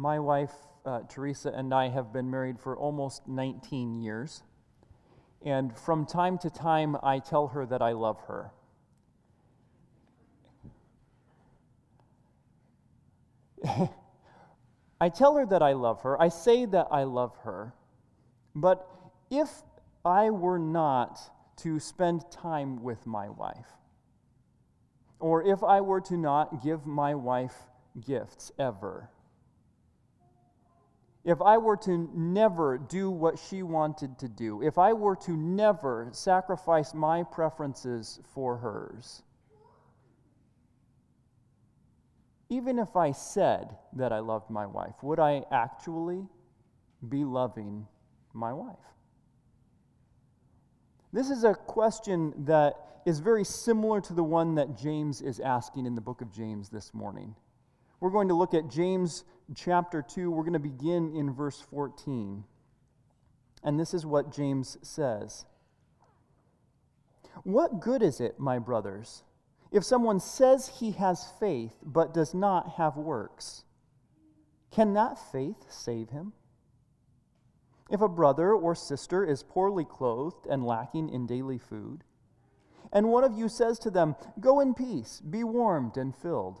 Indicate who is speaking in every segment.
Speaker 1: My wife, uh, Teresa, and I have been married for almost 19 years. And from time to time, I tell her that I love her. I tell her that I love her. I say that I love her. But if I were not to spend time with my wife, or if I were to not give my wife gifts ever, if I were to never do what she wanted to do, if I were to never sacrifice my preferences for hers, even if I said that I loved my wife, would I actually be loving my wife? This is a question that is very similar to the one that James is asking in the book of James this morning. We're going to look at James chapter 2. We're going to begin in verse 14. And this is what James says What good is it, my brothers, if someone says he has faith but does not have works? Can that faith save him? If a brother or sister is poorly clothed and lacking in daily food, and one of you says to them, Go in peace, be warmed and filled,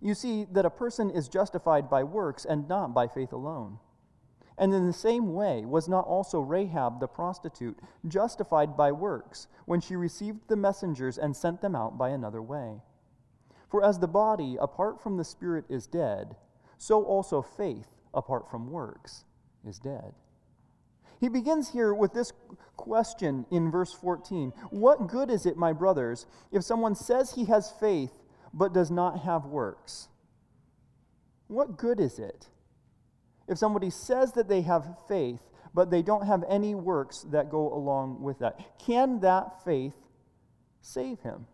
Speaker 1: You see that a person is justified by works and not by faith alone. And in the same way, was not also Rahab the prostitute justified by works when she received the messengers and sent them out by another way? For as the body apart from the spirit is dead, so also faith apart from works is dead. He begins here with this question in verse 14 What good is it, my brothers, if someone says he has faith but does not have works. What good is it? If somebody says that they have faith, but they don't have any works that go along with that, can that faith save him?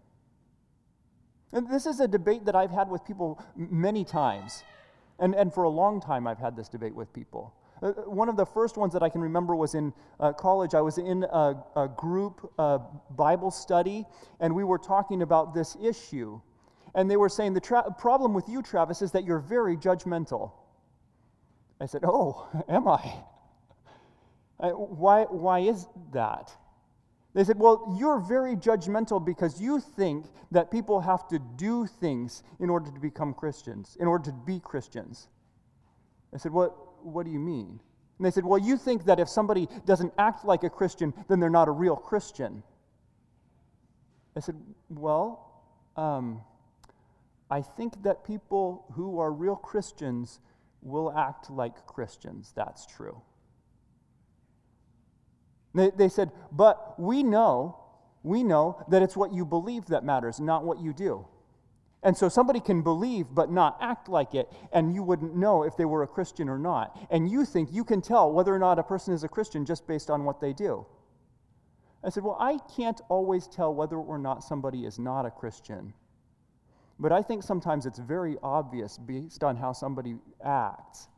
Speaker 1: And this is a debate that I've had with people many times. And, and for a long time, I've had this debate with people. Uh, one of the first ones that I can remember was in uh, college. I was in a, a group uh, Bible study, and we were talking about this issue and they were saying, The tra- problem with you, Travis, is that you're very judgmental. I said, Oh, am I? I why, why is that? They said, Well, you're very judgmental because you think that people have to do things in order to become Christians, in order to be Christians. I said, What, what do you mean? And they said, Well, you think that if somebody doesn't act like a Christian, then they're not a real Christian. I said, Well, um, I think that people who are real Christians will act like Christians. That's true. They, they said, but we know, we know that it's what you believe that matters, not what you do. And so somebody can believe but not act like it, and you wouldn't know if they were a Christian or not. And you think you can tell whether or not a person is a Christian just based on what they do. I said, Well, I can't always tell whether or not somebody is not a Christian but I think sometimes it's very obvious, based on how somebody acts,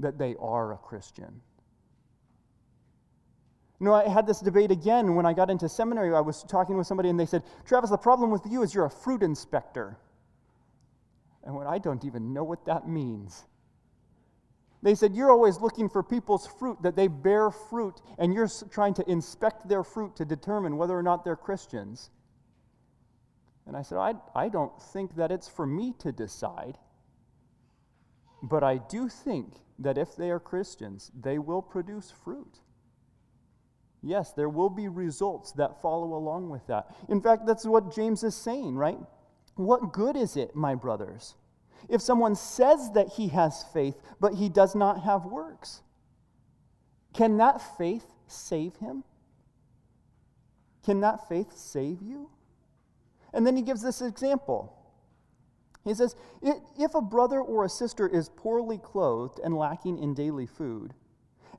Speaker 1: that they are a Christian. You know, I had this debate again when I got into seminary. I was talking with somebody, and they said, Travis, the problem with you is you're a fruit inspector. And when I don't even know what that means. They said, You're always looking for people's fruit, that they bear fruit, and you're trying to inspect their fruit to determine whether or not they're Christians. And I said, I, I don't think that it's for me to decide, but I do think that if they are Christians, they will produce fruit. Yes, there will be results that follow along with that. In fact, that's what James is saying, right? What good is it, my brothers, if someone says that he has faith, but he does not have works? Can that faith save him? Can that faith save you? And then he gives this example. He says, If a brother or a sister is poorly clothed and lacking in daily food,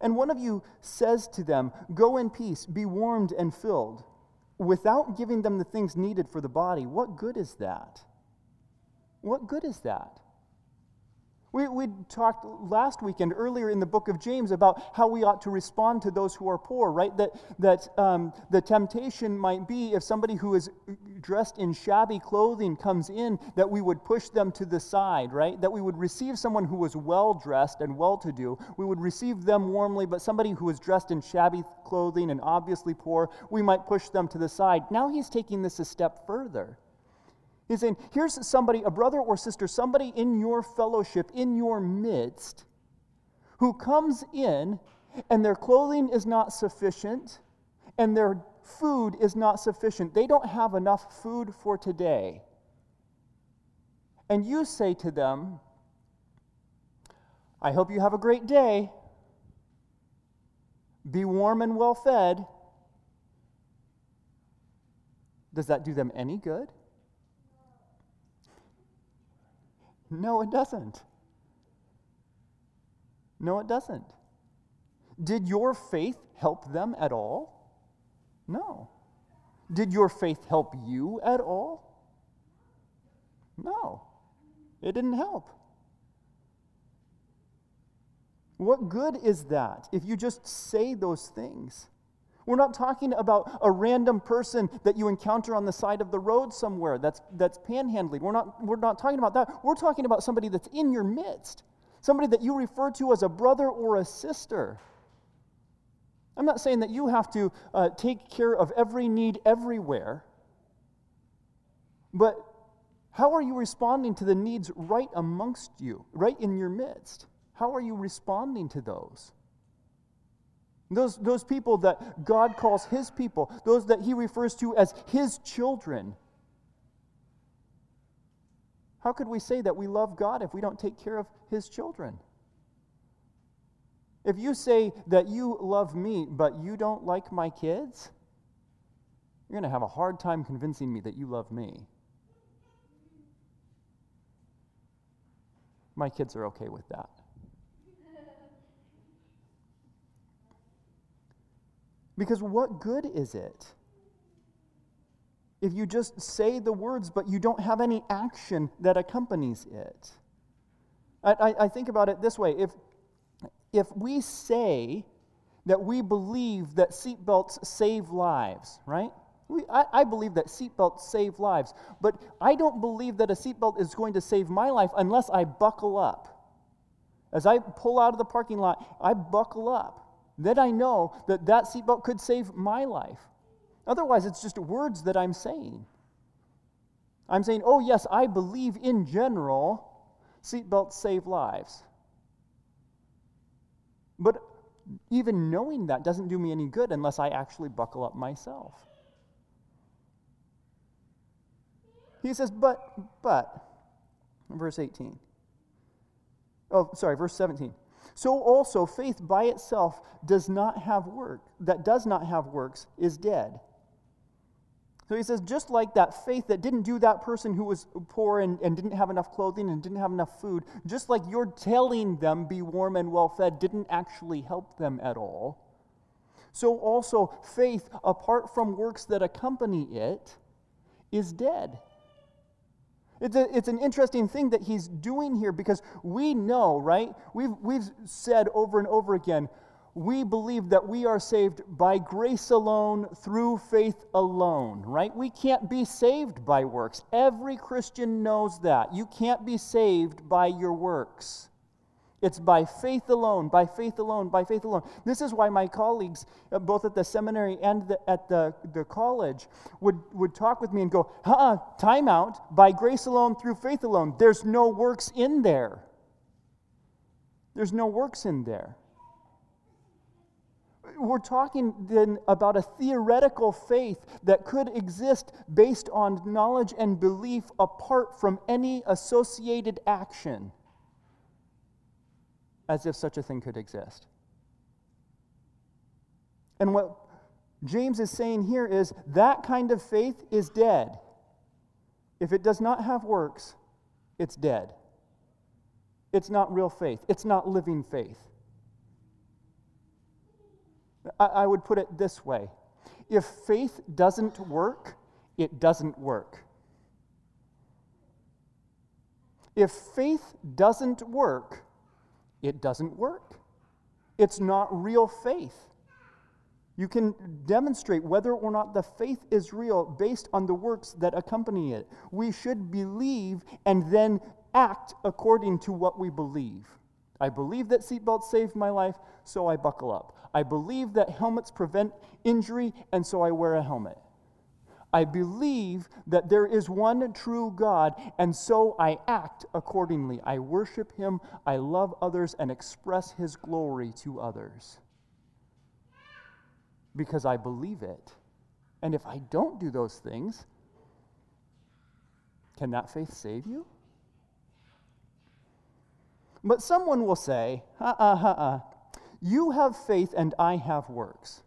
Speaker 1: and one of you says to them, Go in peace, be warmed and filled, without giving them the things needed for the body, what good is that? What good is that? We, we talked last weekend, earlier in the book of James, about how we ought to respond to those who are poor, right? That, that um, the temptation might be if somebody who is dressed in shabby clothing comes in, that we would push them to the side, right? That we would receive someone who was well dressed and well to do. We would receive them warmly, but somebody who is dressed in shabby clothing and obviously poor, we might push them to the side. Now he's taking this a step further. He's saying, here's somebody, a brother or sister, somebody in your fellowship, in your midst, who comes in and their clothing is not sufficient and their food is not sufficient. They don't have enough food for today. And you say to them, I hope you have a great day. Be warm and well fed. Does that do them any good? No, it doesn't. No, it doesn't. Did your faith help them at all? No. Did your faith help you at all? No. It didn't help. What good is that if you just say those things? We're not talking about a random person that you encounter on the side of the road somewhere that's, that's panhandling. We're not, we're not talking about that. We're talking about somebody that's in your midst, somebody that you refer to as a brother or a sister. I'm not saying that you have to uh, take care of every need everywhere, but how are you responding to the needs right amongst you, right in your midst? How are you responding to those? Those, those people that God calls his people, those that he refers to as his children. How could we say that we love God if we don't take care of his children? If you say that you love me, but you don't like my kids, you're going to have a hard time convincing me that you love me. My kids are okay with that. Because what good is it if you just say the words but you don't have any action that accompanies it? I, I, I think about it this way if, if we say that we believe that seatbelts save lives, right? We, I, I, believe that seatbelts save lives, but I don't believe that a seatbelt is going to save my life unless I buckle up. As I pull out of the parking lot, I buckle up then I know that that seatbelt could save my life. Otherwise, it's just words that I'm saying. I'm saying, oh, yes, I believe in general seatbelts save lives. But even knowing that doesn't do me any good unless I actually buckle up myself. He says, but, but, verse 18. Oh, sorry, verse 17. So also faith by itself does not have work, that does not have works is dead. So he says, just like that faith that didn't do that person who was poor and, and didn't have enough clothing and didn't have enough food, just like you're telling them be warm and well fed didn't actually help them at all. So also faith, apart from works that accompany it, is dead. It's, a, it's an interesting thing that he's doing here because we know, right? We've, we've said over and over again, we believe that we are saved by grace alone, through faith alone, right? We can't be saved by works. Every Christian knows that. You can't be saved by your works. It's by faith alone, by faith alone, by faith alone. This is why my colleagues, uh, both at the seminary and the, at the, the college, would, would talk with me and go, uh uh, time out, by grace alone, through faith alone. There's no works in there. There's no works in there. We're talking then about a theoretical faith that could exist based on knowledge and belief apart from any associated action, as if such a thing could exist. And what James is saying here is that kind of faith is dead. If it does not have works, it's dead. It's not real faith, it's not living faith. I, I would put it this way if faith doesn't work, it doesn't work. If faith doesn't work, it doesn't work. It's not real faith. You can demonstrate whether or not the faith is real based on the works that accompany it. We should believe and then act according to what we believe. I believe that seatbelts saved my life, so I buckle up. I believe that helmets prevent injury, and so I wear a helmet. I believe that there is one true God, and so I act accordingly. I worship Him, I love others, and express His glory to others because I believe it. And if I don't do those things, can that faith save you? But someone will say, uh uh uh uh, you have faith and I have works.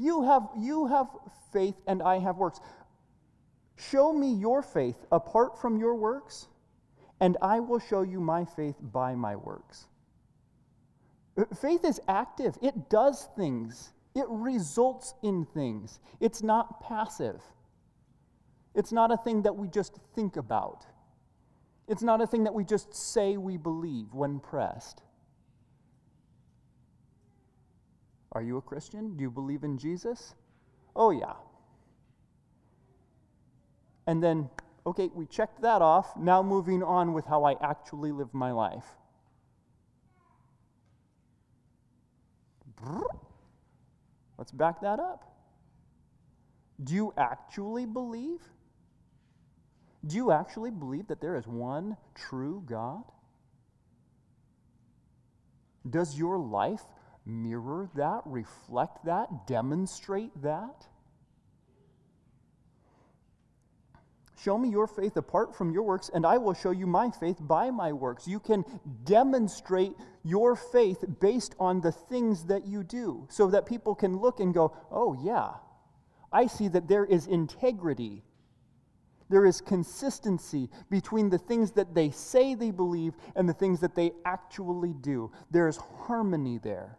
Speaker 1: You have, you have faith and I have works. Show me your faith apart from your works, and I will show you my faith by my works. Uh, faith is active, it does things, it results in things. It's not passive. It's not a thing that we just think about. It's not a thing that we just say we believe when pressed. Are you a Christian? Do you believe in Jesus? Oh, yeah. And then, okay, we checked that off. Now moving on with how I actually live my life. Let's back that up. Do you actually believe? Do you actually believe that there is one true God? Does your life mirror that, reflect that, demonstrate that? Show me your faith apart from your works, and I will show you my faith by my works. You can demonstrate your faith based on the things that you do so that people can look and go, oh, yeah, I see that there is integrity. There is consistency between the things that they say they believe and the things that they actually do. There is harmony there.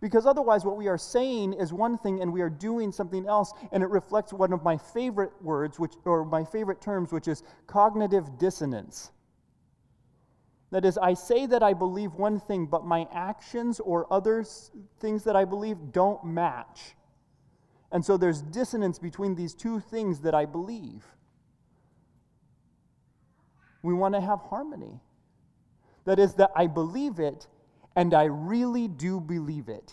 Speaker 1: Because otherwise, what we are saying is one thing and we are doing something else, and it reflects one of my favorite words, which, or my favorite terms, which is cognitive dissonance. That is, I say that I believe one thing, but my actions or other things that I believe don't match. And so there's dissonance between these two things that I believe. We want to have harmony. That is, that I believe it, and I really do believe it.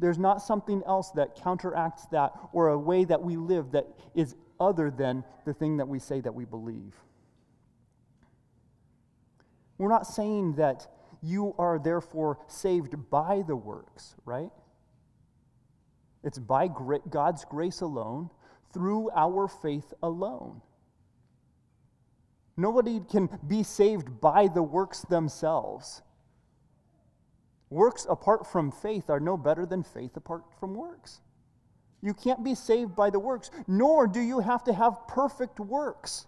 Speaker 1: There's not something else that counteracts that or a way that we live that is other than the thing that we say that we believe. We're not saying that you are therefore saved by the works, right? It's by God's grace alone, through our faith alone. Nobody can be saved by the works themselves. Works apart from faith are no better than faith apart from works. You can't be saved by the works, nor do you have to have perfect works.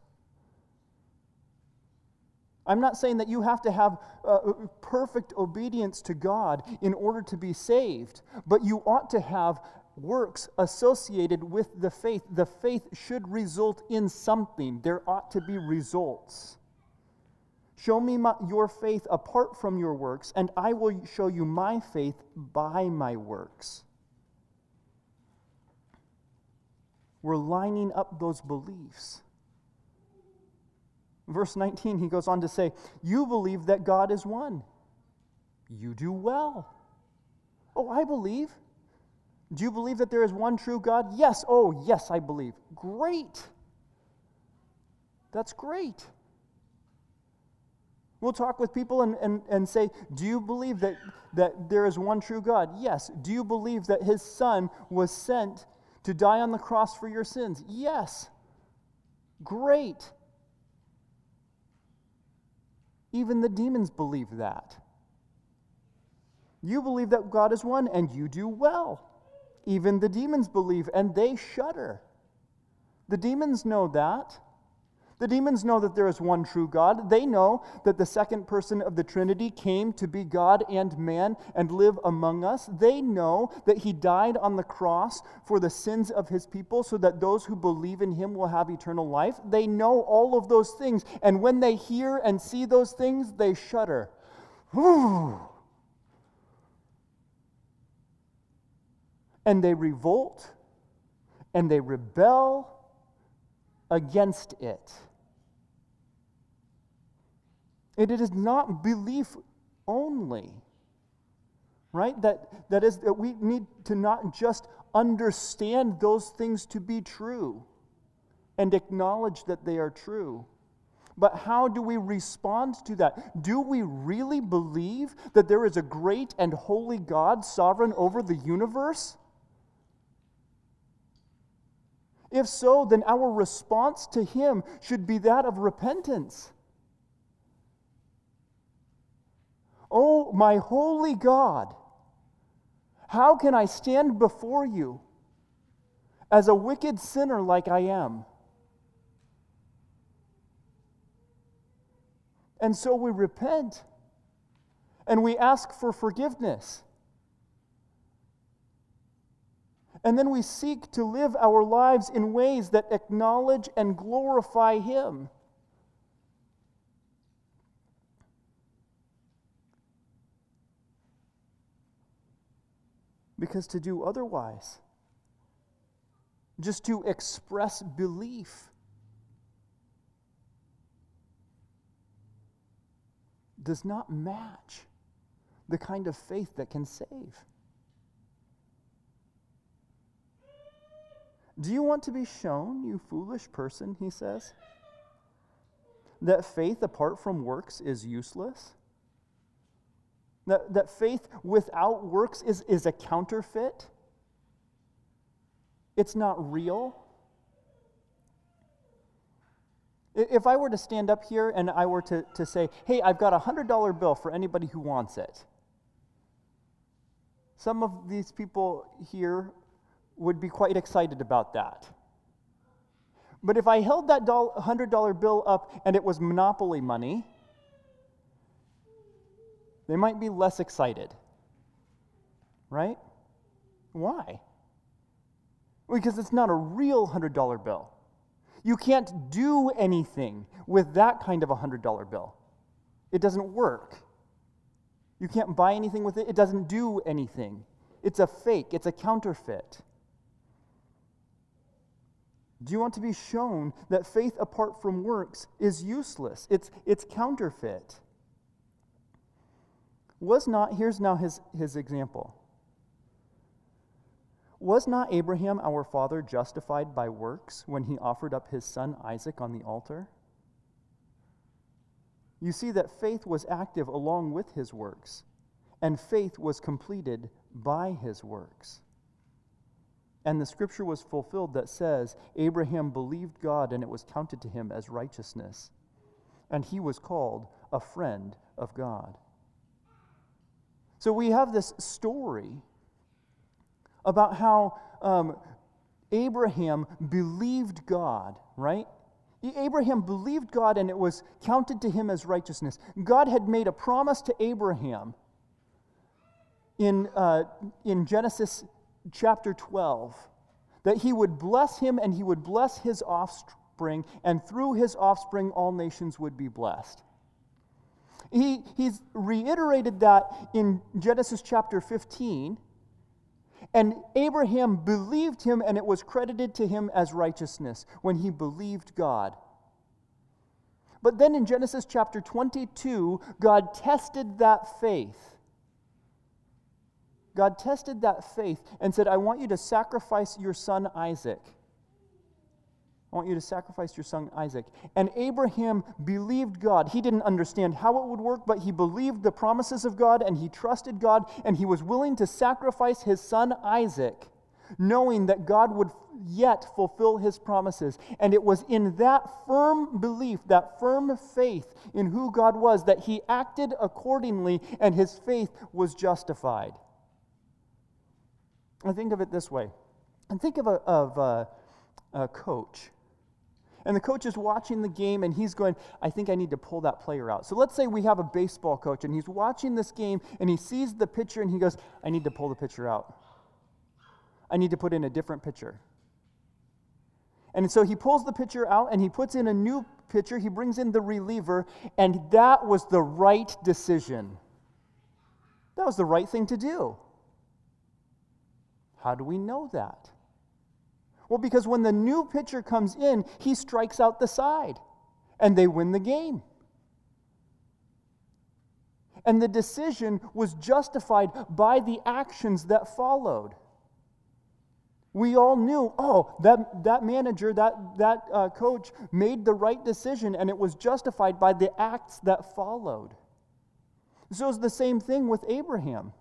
Speaker 1: I'm not saying that you have to have uh, perfect obedience to God in order to be saved, but you ought to have works associated with the faith. The faith should result in something, there ought to be results. Show me my, your faith apart from your works, and I will show you my faith by my works. We're lining up those beliefs. Verse 19, he goes on to say, You believe that God is one. You do well. Oh, I believe. Do you believe that there is one true God? Yes. Oh, yes, I believe. Great. That's great. We'll talk with people and, and, and say, Do you believe that, that there is one true God? Yes. Do you believe that his son was sent to die on the cross for your sins? Yes. Great. Even the demons believe that. You believe that God is one, and you do well. Even the demons believe, and they shudder. The demons know that. The demons know that there is one true God. They know that the second person of the Trinity came to be God and man and live among us. They know that he died on the cross for the sins of his people so that those who believe in him will have eternal life. They know all of those things. And when they hear and see those things, they shudder. And they revolt and they rebel against it. And it is not belief only, right? That, that is, that we need to not just understand those things to be true and acknowledge that they are true. But how do we respond to that? Do we really believe that there is a great and holy God sovereign over the universe? If so, then our response to Him should be that of repentance. Oh, my holy God, how can I stand before you as a wicked sinner like I am? And so we repent and we ask for forgiveness. And then we seek to live our lives in ways that acknowledge and glorify Him. Because to do otherwise, just to express belief, does not match the kind of faith that can save. Do you want to be shown, you foolish person, he says, that faith apart from works is useless? That, that faith without works is, is a counterfeit. It's not real. If I were to stand up here and I were to, to say, hey, I've got a $100 bill for anybody who wants it, some of these people here would be quite excited about that. But if I held that $100 bill up and it was monopoly money, they might be less excited. Right? Why? Because it's not a real $100 bill. You can't do anything with that kind of a $100 bill. It doesn't work. You can't buy anything with it, it doesn't do anything. It's a fake, it's a counterfeit. Do you want to be shown that faith apart from works is useless? It's, it's counterfeit. Was not, here's now his, his example. Was not Abraham our father justified by works when he offered up his son Isaac on the altar? You see that faith was active along with his works, and faith was completed by his works. And the scripture was fulfilled that says, Abraham believed God, and it was counted to him as righteousness. And he was called a friend of God. So we have this story about how um, Abraham believed God, right? Abraham believed God and it was counted to him as righteousness. God had made a promise to Abraham in, uh, in Genesis chapter 12 that he would bless him and he would bless his offspring, and through his offspring, all nations would be blessed. He, he's reiterated that in Genesis chapter 15. And Abraham believed him, and it was credited to him as righteousness when he believed God. But then in Genesis chapter 22, God tested that faith. God tested that faith and said, I want you to sacrifice your son Isaac. I want you to sacrifice your son Isaac. And Abraham believed God. He didn't understand how it would work, but he believed the promises of God and he trusted God and he was willing to sacrifice his son Isaac, knowing that God would yet fulfill his promises. And it was in that firm belief, that firm faith in who God was, that he acted accordingly and his faith was justified. I think of it this way. And think of a, of a, a coach and the coach is watching the game and he's going, I think I need to pull that player out. So let's say we have a baseball coach and he's watching this game and he sees the pitcher and he goes, I need to pull the pitcher out. I need to put in a different pitcher. And so he pulls the pitcher out and he puts in a new pitcher. He brings in the reliever, and that was the right decision. That was the right thing to do. How do we know that? Well, because when the new pitcher comes in, he strikes out the side and they win the game. And the decision was justified by the actions that followed. We all knew, oh, that, that manager, that, that uh, coach made the right decision, and it was justified by the acts that followed. So it's the same thing with Abraham.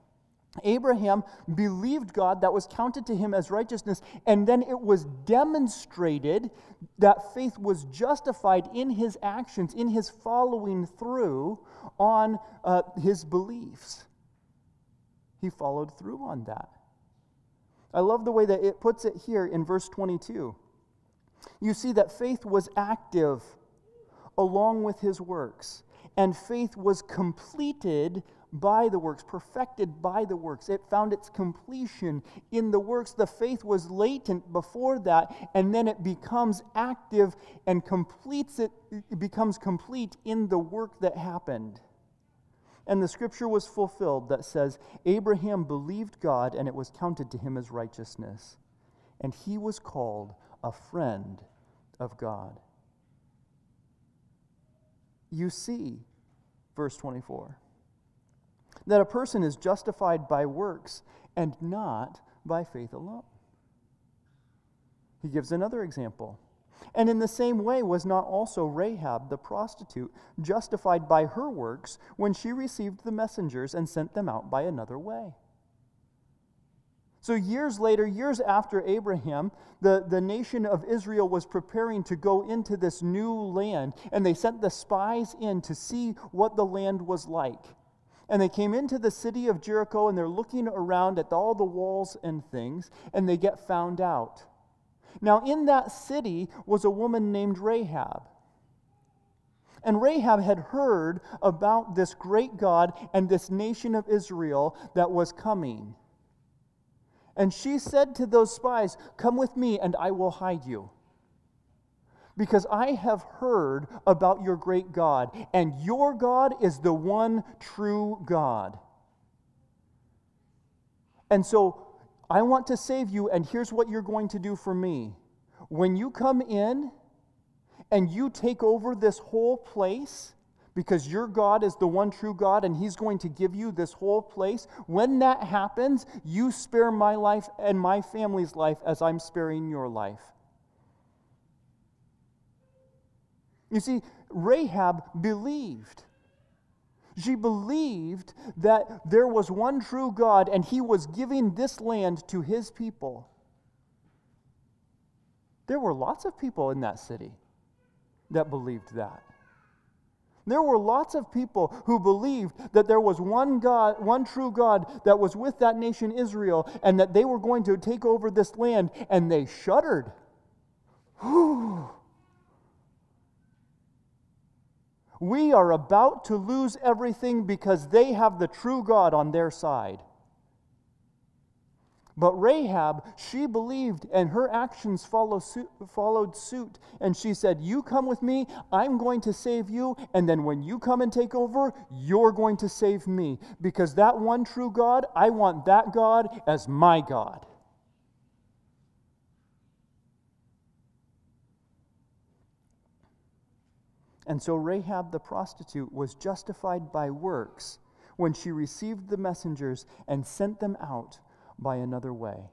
Speaker 1: Abraham believed God, that was counted to him as righteousness, and then it was demonstrated that faith was justified in his actions, in his following through on uh, his beliefs. He followed through on that. I love the way that it puts it here in verse 22. You see that faith was active along with his works, and faith was completed by the works, perfected by the works. It found its completion in the works. The faith was latent before that, and then it becomes active and completes it, it becomes complete in the work that happened. And the scripture was fulfilled that says, Abraham believed God, and it was counted to him as righteousness. And he was called a friend of God. You see, verse 24 that a person is justified by works and not by faith alone. He gives another example. And in the same way, was not also Rahab the prostitute justified by her works when she received the messengers and sent them out by another way? So, years later, years after Abraham, the, the nation of Israel was preparing to go into this new land, and they sent the spies in to see what the land was like. And they came into the city of Jericho and they're looking around at all the walls and things, and they get found out. Now, in that city was a woman named Rahab. And Rahab had heard about this great God and this nation of Israel that was coming. And she said to those spies, Come with me, and I will hide you because I have heard about your great God, and your God is the one true God. And so I want to save you, and here's what you're going to do for me. When you come in and you take over this whole place, because your God is the one true God and He's going to give you this whole place. When that happens, you spare my life and my family's life as I'm sparing your life. You see, Rahab believed. She believed that there was one true God and he was giving this land to his people. There were lots of people in that city that believed that. There were lots of people who believed that there was one God, one true God that was with that nation Israel and that they were going to take over this land and they shuddered. Whew. We are about to lose everything because they have the true God on their side. But Rahab, she believed, and her actions follow followed suit. And she said, You come with me, I'm going to save you. And then when you come and take over, you're going to save me. Because that one true God, I want that God as my God. And so Rahab the prostitute was justified by works when she received the messengers and sent them out by another way.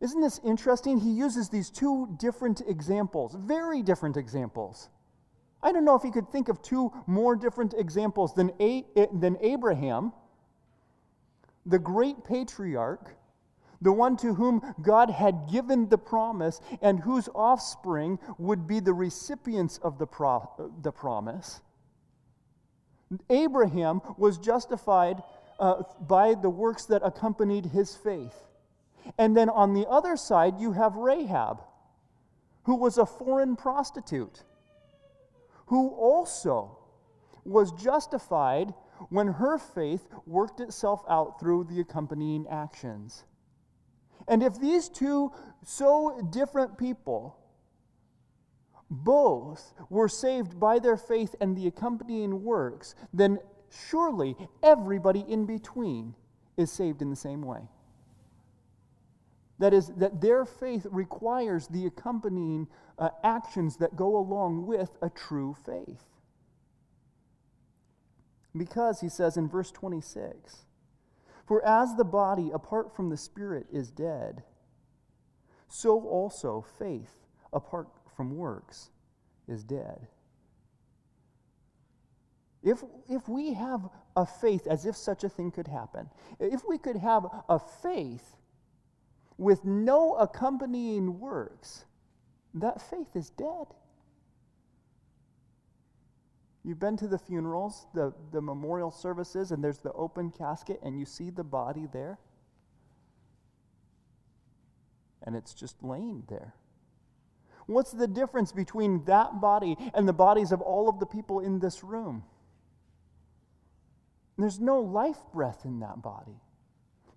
Speaker 1: Isn't this interesting? He uses these two different examples, very different examples. I don't know if he could think of two more different examples than, A- eh, than Abraham, the great patriarch, the one to whom God had given the promise and whose offspring would be the recipients of the, pro- the promise. Abraham was justified uh, by the works that accompanied his faith. And then on the other side, you have Rahab, who was a foreign prostitute, who also was justified when her faith worked itself out through the accompanying actions. And if these two so different people both were saved by their faith and the accompanying works, then surely everybody in between is saved in the same way. That is, that their faith requires the accompanying uh, actions that go along with a true faith. Because, he says in verse 26, for as the body apart from the spirit is dead, so also faith apart from works is dead. If, if we have a faith as if such a thing could happen, if we could have a faith with no accompanying works, that faith is dead. You've been to the funerals, the, the memorial services, and there's the open casket, and you see the body there. And it's just laying there. What's the difference between that body and the bodies of all of the people in this room? There's no life breath in that body,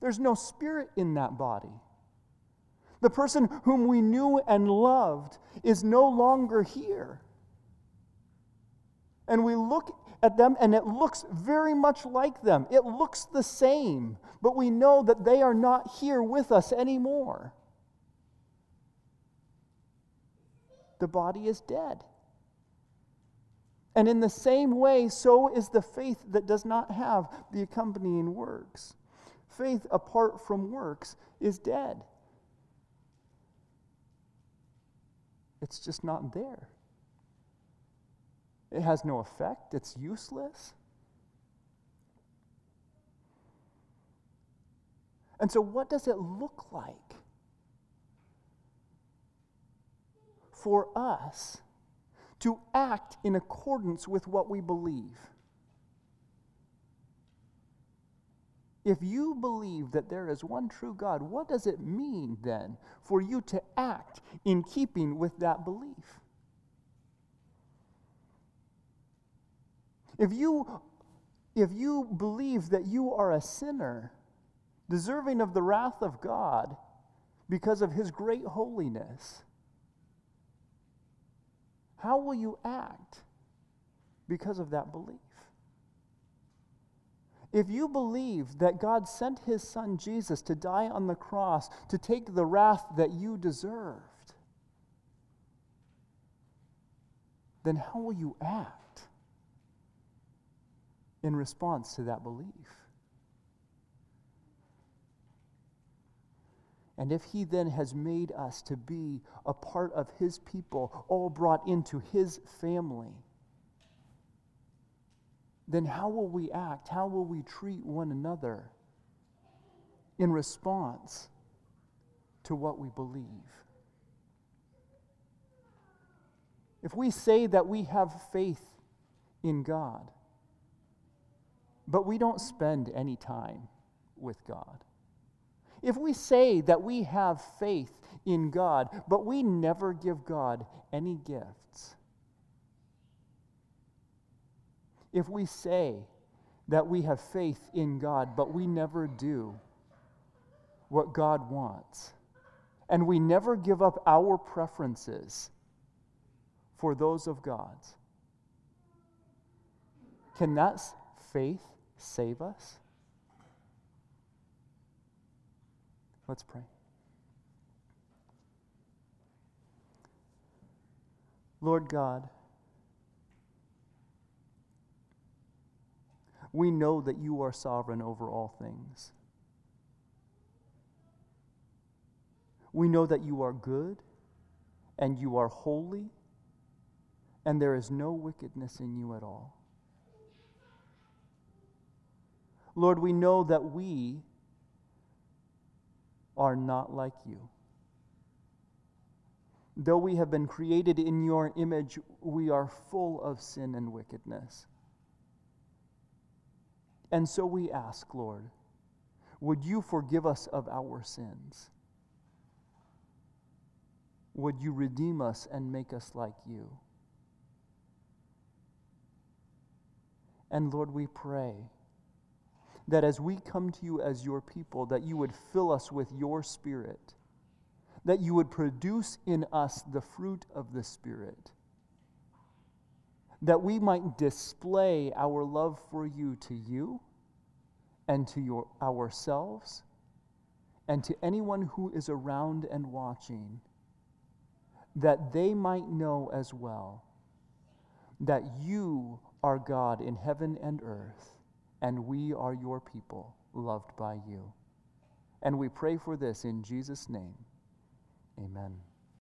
Speaker 1: there's no spirit in that body. The person whom we knew and loved is no longer here. And we look at them and it looks very much like them. It looks the same, but we know that they are not here with us anymore. The body is dead. And in the same way, so is the faith that does not have the accompanying works. Faith apart from works is dead. It's just not there. It has no effect, it's useless. And so, what does it look like for us to act in accordance with what we believe? If you believe that there is one true God, what does it mean then for you to act in keeping with that belief? If you, if you believe that you are a sinner, deserving of the wrath of God because of his great holiness, how will you act because of that belief? If you believe that God sent his son Jesus to die on the cross to take the wrath that you deserved, then how will you act in response to that belief? And if he then has made us to be a part of his people, all brought into his family, then how will we act? How will we treat one another in response to what we believe? If we say that we have faith in God, but we don't spend any time with God, if we say that we have faith in God, but we never give God any gifts, if we say that we have faith in God, but we never do what God wants, and we never give up our preferences for those of God's, can that faith save us? Let's pray. Lord God, we know that you are sovereign over all things. We know that you are good and you are holy, and there is no wickedness in you at all. Lord, we know that we are not like you. Though we have been created in your image, we are full of sin and wickedness. And so we ask, Lord, would you forgive us of our sins? Would you redeem us and make us like you? And Lord, we pray that as we come to you as your people, that you would fill us with your spirit, that you would produce in us the fruit of the Spirit, that we might display our love for you to you and to your, ourselves and to anyone who is around and watching, that they might know as well that you are God in heaven and earth and we are your people, loved by you. And we pray for this in Jesus' name. Amen.